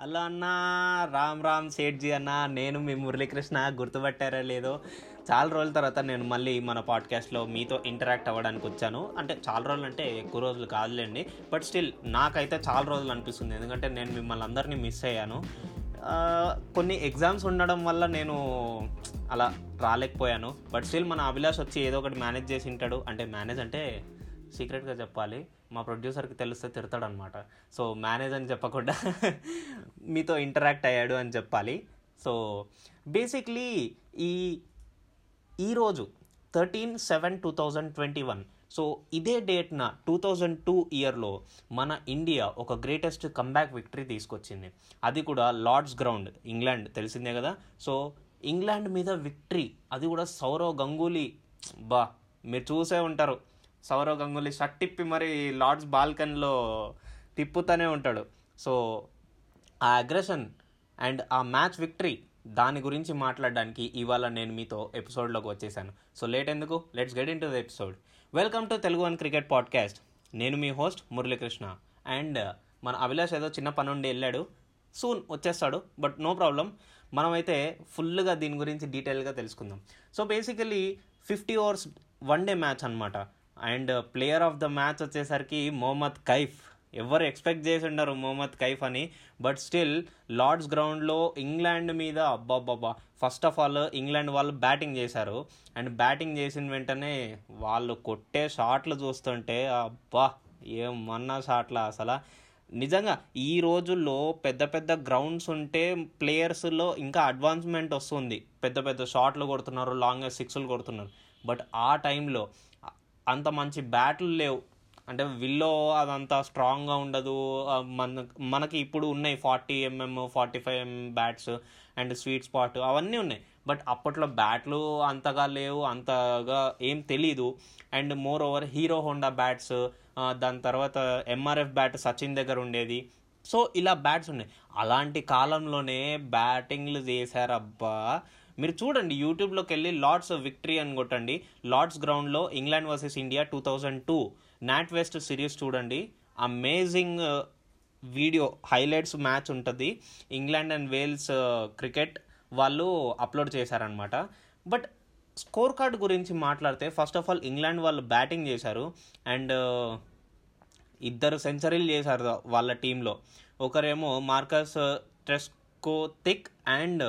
Hello అన్న రామ్ రామ్ సేట్జీ అన్న నేను మీ మురళీకృష్ణ. గుర్తుపట్టారా లేదో చాలా రోజుల తర్వాత నేను మళ్ళీ మన పాడ్కాస్ట్లో మీతో ఇంటరాక్ట్ అవ్వడానికి వచ్చాను. అంటే చాలా రోజులు అంటే ఎక్కువ రోజులు కాదులేండి బట్ స్టిల్ నాకైతే చాలా రోజులు అనిపిస్తుంది. ఎందుకంటే నేను మిమ్మల్ని అందరినీ మిస్ అయ్యాను. కొన్ని ఎగ్జామ్స్ ఉండడం వల్ల నేను అలా రాలేకపోయాను. బట్ స్టిల్ మన అభిలాష్ వచ్చి ఏదో ఒకటి మేనేజ్ చేసి ఉంటాడు. అంటే మేనేజ్ అంటే సీక్రెట్గా చెప్పాలి. మా ప్రొడ్యూసర్కి తెలిస్తే తిడతాడు అనమాట సో మేనేజ్ అని చెప్పకుండా మీతో ఇంటరాక్ట్ అయ్యాడు అని చెప్పాలి. సో బేసిక్లీ ఈ ఈరోజు thirteen seven two thousand twenty one. So ఇదే డేట్న టూ థౌజండ్ టూ ఇయర్లో మన ఇండియా ఒక గ్రేటెస్ట్ కంబ్యాక్ విక్టరీ తీసుకొచ్చింది. అది కూడా లార్డ్స్ గ్రౌండ్ ఇంగ్లాండ్ తెలిసిందే కదా. సో ఇంగ్లాండ్ మీద విక్టరీ అది కూడా సౌరవ్ గంగూలీ బా మీరు చూసే ఉంటారు. సౌరవ్ గంగూలీ షర్ట్ తిప్పి మరి లార్డ్స్ బాల్కన్లో తిప్పుతూనే ఉంటాడు. సో ఆ అగ్రెషన్ అండ్ ఆ మ్యాచ్ విక్టరీ దాని గురించి మాట్లాడడానికి ఇవాళ నేను మీతో ఎపిసోడ్లోకి వచ్చేసాను. సో లేట్ ఎందుకు? Let's get into the episode welcome to Telugu one cricket podcast నేను మీ హోస్ట్ మురళీకృష్ణ. అండ్ మన అభిలాష్ ఏదో చిన్న పని ఉండి వెళ్ళాడు. సూన్ వచ్చేస్తాడు బట్ నో ప్రాబ్లం మనమైతే ఫుల్గా దీని గురించి డీటెయిల్గా తెలుసుకుందాం. So basically fifty overs one day match అనమాట and player of the match వచ్చేసరికి మొహమ్మద్ కైఫ్. ఎవరు ఎక్స్పెక్ట్ చేసి ఉండరు మొహమ్మద్ కైఫ్ అని. బట్ స్టిల్ లార్డ్స్ గ్రౌండ్లో ఇంగ్లాండ్ మీద అబ్బాబ్బాబ్బా. ఫస్ట్ ఆఫ్ ఆల్ ఇంగ్లాండ్ వాళ్ళు బ్యాటింగ్ చేశారు. అండ్ బ్యాటింగ్ చేసిన వెంటనే వాళ్ళు కొట్టే షాట్లు చూస్తుంటే అబ్బా ఏమన్నా షాట్లా అసలు. నిజంగా ఈ రోజుల్లో పెద్ద పెద్ద గ్రౌండ్స్ ఉంటే ప్లేయర్స్లో ఇంకా అడ్వాన్స్మెంట్ వస్తుంది. పెద్ద పెద్ద షాట్లు కొడుతున్నారు లాంగ్ సిక్స్లు కొడుతున్నారు. బట్ ఆ టైంలో అంత మంచి బ్యాట్లు లేవు. అంటే విల్లో అదంతా స్ట్రాంగ్గా ఉండదు. మన మనకి ఇప్పుడు ఉన్నాయి forty mm forty five mm bats and sweet spot అవన్నీ ఉన్నాయి. బట్ అప్పట్లో బ్యాట్లు అంతగా లేవు అంతగా ఏం తెలీదు. And moreover Hero Honda bats దాని తర్వాత ఎంఆర్ఎఫ్ బ్యాట్ సచిన్ దగ్గర ఉండేది. సో ఇలా బ్యాట్స్ ఉన్నాయి. అలాంటి కాలంలోనే బ్యాటింగ్లు చేశారబ్బా. మీరు చూడండి యూట్యూబ్లోకి వెళ్ళి లార్డ్స్ విక్టరీ అని కొట్టండి. లార్డ్స్ గ్రౌండ్లో England versus India two thousand two NatWest series చూడండి. అమేజింగ్ వీడియో హైలైట్స్ మ్యాచ్ ఉంటుంది. ఇంగ్లాండ్ అండ్ వేల్స్ క్రికెట్ వాళ్ళు అప్లోడ్ చేశారనమాట బట్ స్కోర్ కార్డ్ గురించి మాట్లాడితే ఫస్ట్ ఆఫ్ ఆల్ ఇంగ్లాండ్ వాళ్ళు బ్యాటింగ్ చేశారు. అండ్ uh, ఇద్దరు సెంచరీలు చేశారు వాళ్ళ టీంలో ఒకరేమో Marcus Trescothick and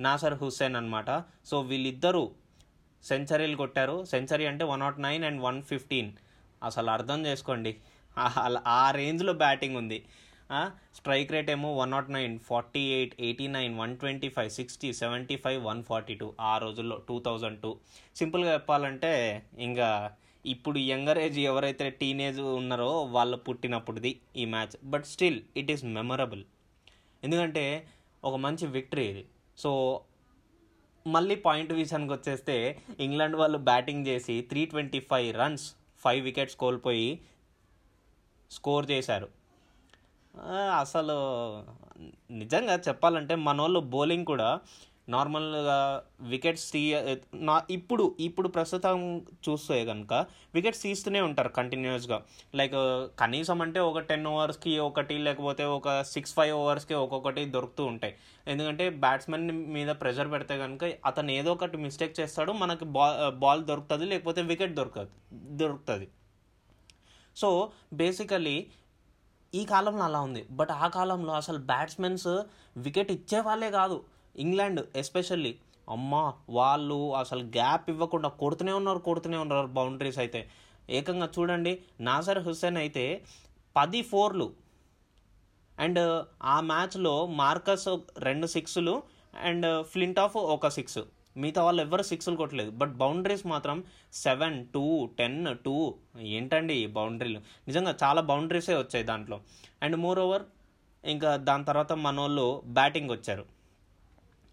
Nasser Hussain అనమాట సో వీళ్ళిద్దరూ సెంచరీలు కొట్టారు. సెంచరీ అంటే one nought nine and one fifteen. అసలు అర్థం చేసుకోండి. ఆ- అలా ఆ రేంజ్లో బ్యాటింగ్ ఉంది. స్ట్రైక్ రేట్ ఏమో one nought nine forty eight eighty nine one twenty five sixty seventy five one forty two ఆ రోజుల్లో టూ థౌజండ్ టూ. సింపుల్గా చెప్పాలంటే ఇంకా ఇప్పుడు యంగర్ ఏజ్ ఎవరైతే టీనేజ్ ఉన్నారో వాళ్ళు పుట్టినప్పుడుది ఈ match. But still it is memorable. ఎందుకంటే ఒక మంచి విక్టరీ ఇది. సో మళ్ళీ పాయింట్ విషయానికి వచ్చేస్తే ఇంగ్లాండ్ వాళ్ళు బ్యాటింగ్ చేసి three twenty five runs five wickets కోల్పోయి స్కోర్ చేశారు. అసలు నిజంగా చెప్పాలంటే మన వాళ్ళు బౌలింగ్ కూడా నార్మల్గా వికెట్స్ తీయ నా ఇప్పుడు ఇప్పుడు ప్రస్తుతం చూస్తే కనుక వికెట్స్ తీస్తూనే ఉంటారు కంటిన్యూస్గా. లైక్ కనీసం అంటే ఒక టెన్ ఓవర్స్కి ఒకటి లేకపోతే ఒక సిక్స్ ఫైవ్ ఓవర్స్కి ఒక్కొక్కటి దొరుకుతూ ఉంటాయి. ఎందుకంటే బ్యాట్స్మెన్ మీద ప్రెషర్ పెడితే కనుక అతను ఏదో ఒకటి మిస్టేక్ చేస్తాడు మనకి బాల్ బాల్ దొరుకుతుంది లేకపోతే వికెట్ దొరుకుతుంది దొరుకుతుంది. సో బేసికలీ ఈ కాలంలో అలా ఉంది. బట్ ఆ కాలంలో అసలు బ్యాట్స్మెన్స్ వికెట్ ఇచ్చే వాళ్ళే కాదు. ఇంగ్లాండ్ ఎస్పెషల్లీ అమ్మ వాళ్ళు అసలు గ్యాప్ ఇవ్వకుండా కొడుతూనే ఉన్నారు కొడుతూనే ఉన్నారు బౌండరీస్ అయితే. ఏకంగా చూడండి నాసర్ హుస్సేన్ అయితే పది ఫోర్లు. అండ్ ఆ మ్యాచ్లో మార్కస్ రెండు సిక్స్లు అండ్ ఫ్లింట్ ఆఫ్ ఒక సిక్స్. మిగతా వాళ్ళు ఎవరు సిక్స్లు కొట్టలేదు. బట్ బౌండరీస్ మాత్రం సెవెన్ టూ టెన్ టూ. ఏంటండి ఈ బౌండరీలు? నిజంగా చాలా బౌండరీసే వచ్చాయి దాంట్లో. అండ్ మోర్ ఓవర్ ఇంకా దాని తర్వాత మనోళ్ళు బ్యాటింగ్ వచ్చారు.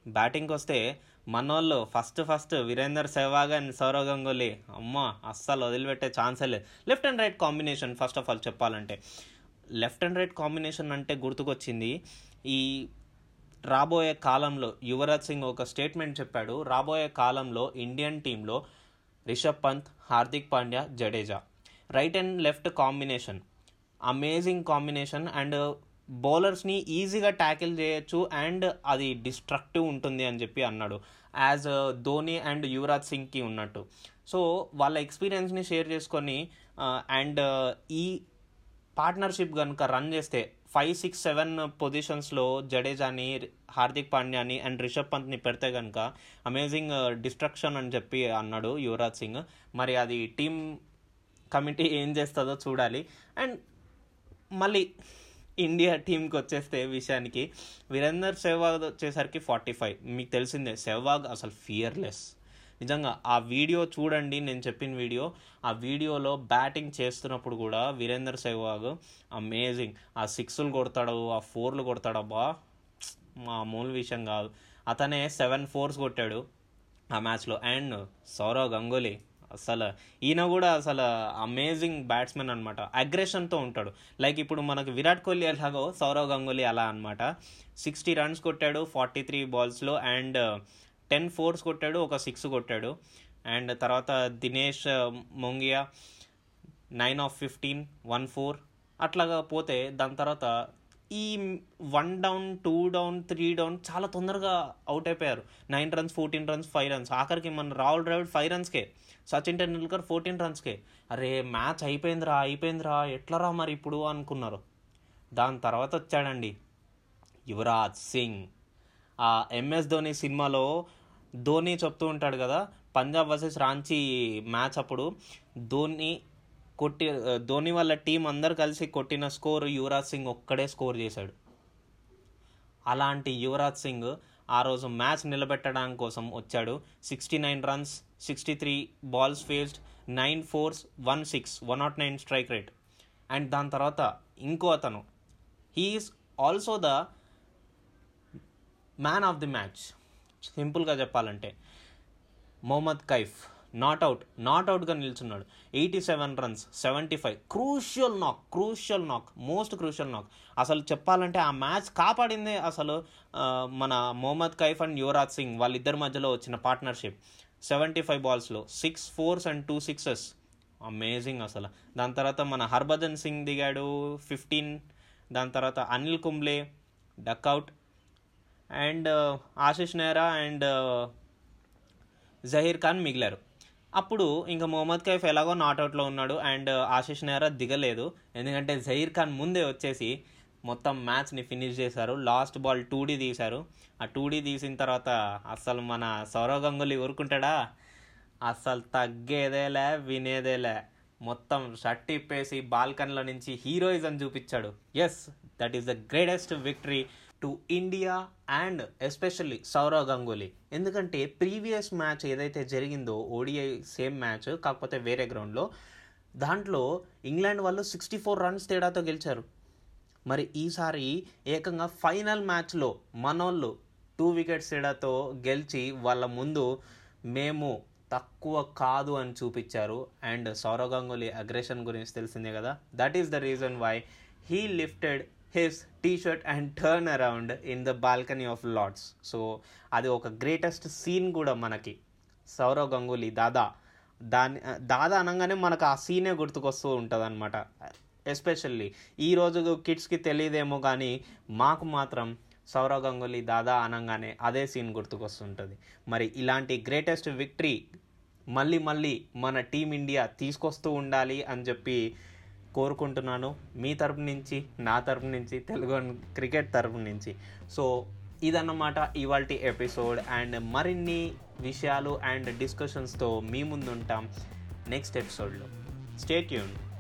బ్యాటింగ్కి వస్తే మనోళ్ళు first first Virender Sehwag and Sourav Ganguly. అమ్మ అస్సలు వదిలిపెట్టే ఛాన్సే లేదు. Left and right combination first of all చెప్పాలంటే. లెఫ్ట్ అండ్ రైట్ కాంబినేషన్ అంటే గుర్తుకొచ్చింది. ఈ రాబోయే కాలంలో యువరాజ్ సింగ్ ఒక స్టేట్మెంట్ చెప్పాడు. రాబోయే కాలంలో ఇండియన్ టీంలో Rishabh Pant Hardik Pandya Jadeja. Right and left combination. Amazing combination and బౌలర్స్ని ఈజీగా ట్యాకిల్ చేయొచ్చు అండ్ అది డిస్ట్రక్టివ్ ఉంటుంది అని చెప్పి అన్నాడు. యాజ్ ధోని అండ్ యువరాజ్ సింగ్కి ఉన్నట్టు. సో వాళ్ళ ఎక్స్పీరియన్స్ని షేర్ చేసుకొని అండ్ ఈ పార్ట్నర్షిప్ కనుక రన్ చేస్తే ఫైవ్ సిక్స్ సెవెన్ పొజిషన్స్లో జడేజాని హార్దిక్ పాండ్యాని అండ్ రిషబ్ పంత్ని పెడితే కనుక అమేజింగ్ డిస్ట్రక్షన్ అని చెప్పి అన్నాడు యువరాజ్ సింగ్. మరి అది టీం కమిటీ ఏం చేస్తుందో చూడాలి. అండ్ మళ్ళీ ఇండియా టీంకి వచ్చేస్తే విషయానికి వీరేందర్ సెహ్వాగ్ వచ్చేసరికి ఫార్టీ ఫైవ్ మీకు తెలిసిందే సెహ్వాగ్ అసలు ఫియర్లెస్ నిజంగా ఆ వీడియో చూడండి నేను చెప్పిన వీడియో. ఆ వీడియోలో బ్యాటింగ్ చేస్తున్నప్పుడు కూడా వీరేందర్ సెహ్వాగ్ అమేజింగ్ ఆ సిక్స్లు కొడతాడు ఆ ఫోర్లు కొడతాడబ్బా మామూలు విషయం కాదు. అతనే సెవెన్ ఫోర్స్ కొట్టాడు ఆ మ్యాచ్లో అండ్ సౌరవ్ గంగూలీ అసలు ఈయన కూడా అసలు అమేజింగ్ బ్యాట్స్మెన్ అనమాట అగ్రెషన్తో ఉంటాడు. లైక్ ఇప్పుడు మనకు విరాట్ కోహ్లీ ఎలాగో సౌరవ్ గంగూలీ అలా అనమాట సిక్స్టీ రన్స్ కొట్టాడు ఫార్టీ త్రీ బాల్స్లో అండ్ టెన్ ఫోర్స్ కొట్టాడు ఒక సిక్స్ కొట్టాడు. అండ్ తర్వాత Dinesh uh, Mongia nine off fifteen one four అట్లాగా పోతే దాని తర్వాత ఈ one down two down three down చాలా తొందరగా అవుట్ అయిపోయారు. Nine runs fourteen runs five runs. ఆఖరికి మన రాహుల్ ద్రావిడ్ ఫైవ్ రన్స్కే. సచిన్ టెండూల్కర్ ఫోర్టీన్ రన్స్కే. అరే మ్యాచ్ అయిపోయిందిరా అయిపోయిందిరా ఎట్లరా మరి ఇప్పుడు అనుకున్నారు. దాని తర్వాత వచ్చాడండి యువరాజ్ సింగ్. ఆ ఎంఎస్ ధోని సినిమాలో ధోని చెప్తూ ఉంటాడు కదా పంజాబ్ వర్సెస్ రాంచీ మ్యాచ్ అప్పుడు. ధోని కొట్టి ధోని వాళ్ళ టీం అందరు కలిసి కొట్టిన స్కోర్ యువరాజ్ సింగ్ ఒక్కడే స్కోర్ చేశాడు. అలాంటి యువరాజ్ సింగ్ ఆ రోజు మ్యాచ్ నిలబెట్టడం కోసం వచ్చాడు. Sixty nine runs sixty three balls faced nine fours one six one nought nine strike rate. And దాని తర్వాత ఇంకో అతను. He's also the man of the match. సింపుల్గా చెప్పాలంటే. Mohammad Kaif. Not out not అవుట్గా నిల్చున్నాడు. Eighty seven runs seventy five crucial knock crucial knock most crucial knock అసలు చెప్పాలంటే ఆ మ్యాచ్ కాపాడిందే అసలు మన మొహమ్మద్ కైఫ్ అండ్ యువరాజ్ సింగ్ వాళ్ళిద్దరి మధ్యలో వచ్చిన partnership seventy five బాల్స్లో six fours and two sixes amazing అసలు. దాని తర్వాత మన హర్భజన్ సింగ్ దిగాడు ఫిఫ్టీన్ దాని తర్వాత Anil Kumble duck out and Ashish Nehra and Zaheer Khan మిగిలారు. అప్పుడు ఇంకా మొహమ్మద్ కైఫ్ ఎలాగో నాట్అవుట్లో ఉన్నాడు అండ్ uh, ఆశిష్ నెహ్రా దిగలేదు. ఎందుకంటే జహీర్ ఖాన్ ముందే వచ్చేసి మొత్తం మ్యాచ్ని ఫినిష్ చేశారు. లాస్ట్ బాల్ టూ డీ తీశారు. ఆ టూ డీ తీసిన తర్వాత అస్సలు మన సౌరవ్ గంగులీ ఊరుకుంటాడా? అస్సలు తగ్గేదేలే వినేదేలే. మొత్తం షర్ట్ ఇప్పేసి బాల్కన్లో నుంచి హీరోయిజం చూపించాడు. Yes that is the greatest victory to India and especially Sourav Ganguly. ఎందుకంటే ప్రీవియస్ మ్యాచ్ ఏదైతే జరిగిందో ఓడిఐ సేమ్ మ్యాచ్ కాకపోతే వేరే గ్రౌండ్లో దాంట్లో ఇంగ్లాండ్ వాళ్ళు సిక్స్టీ ఫోర్ రన్స్ తేడాతో గెలిచారు. మరి ఈసారి ఏకంగా ఫైనల్ మ్యాచ్లో మనోళ్ళు టూ వికెట్స్ తేడాతో గెలిచి వాళ్ళ ముందు మేము తక్కువ కాదు అని చూపించారు. అండ్ సౌరవ్ గంగూలీ అగ్రెషన్ గురించి తెలిసిందే కదా. That is the reason why he lifted his T shirt and turn around in the balcony of Lord's. So అది ఒక గ్రేటెస్ట్ సీన్ కూడా మనకి. సౌరవ్ గంగూలీ దాదా. దాని దాదా అనగానే మనకు ఆ సీనే గుర్తుకొస్తూ ఉంటుంది అనమాట ఎస్పెషల్లీ ఈరోజు కిడ్స్కి తెలియదేమో కానీ మాకు మాత్రం సౌరవ్ గంగూలీ దాదా అనగానే అదే సీన్ గుర్తుకొస్తుంటుంది. మరి ఇలాంటి గ్రేటెస్ట్ విక్టరీ మళ్ళీ మళ్ళీ మన టీమిండియా తీసుకొస్తూ ఉండాలి అని చెప్పి కోరుకుంటున్నాను. మీ తరపు నుంచి నా తరపు నుంచి తెలుగు క్రికెట్ తరపు నుంచి. సో ఇదన్నమాట ఇవాళ ఎపిసోడ్ అండ్ మరిన్ని విషయాలు అండ్ డిస్కషన్స్తో మీ ముందుంటాం. నెక్స్ట్ ఎపిసోడ్లో. స్టేట్ యూన్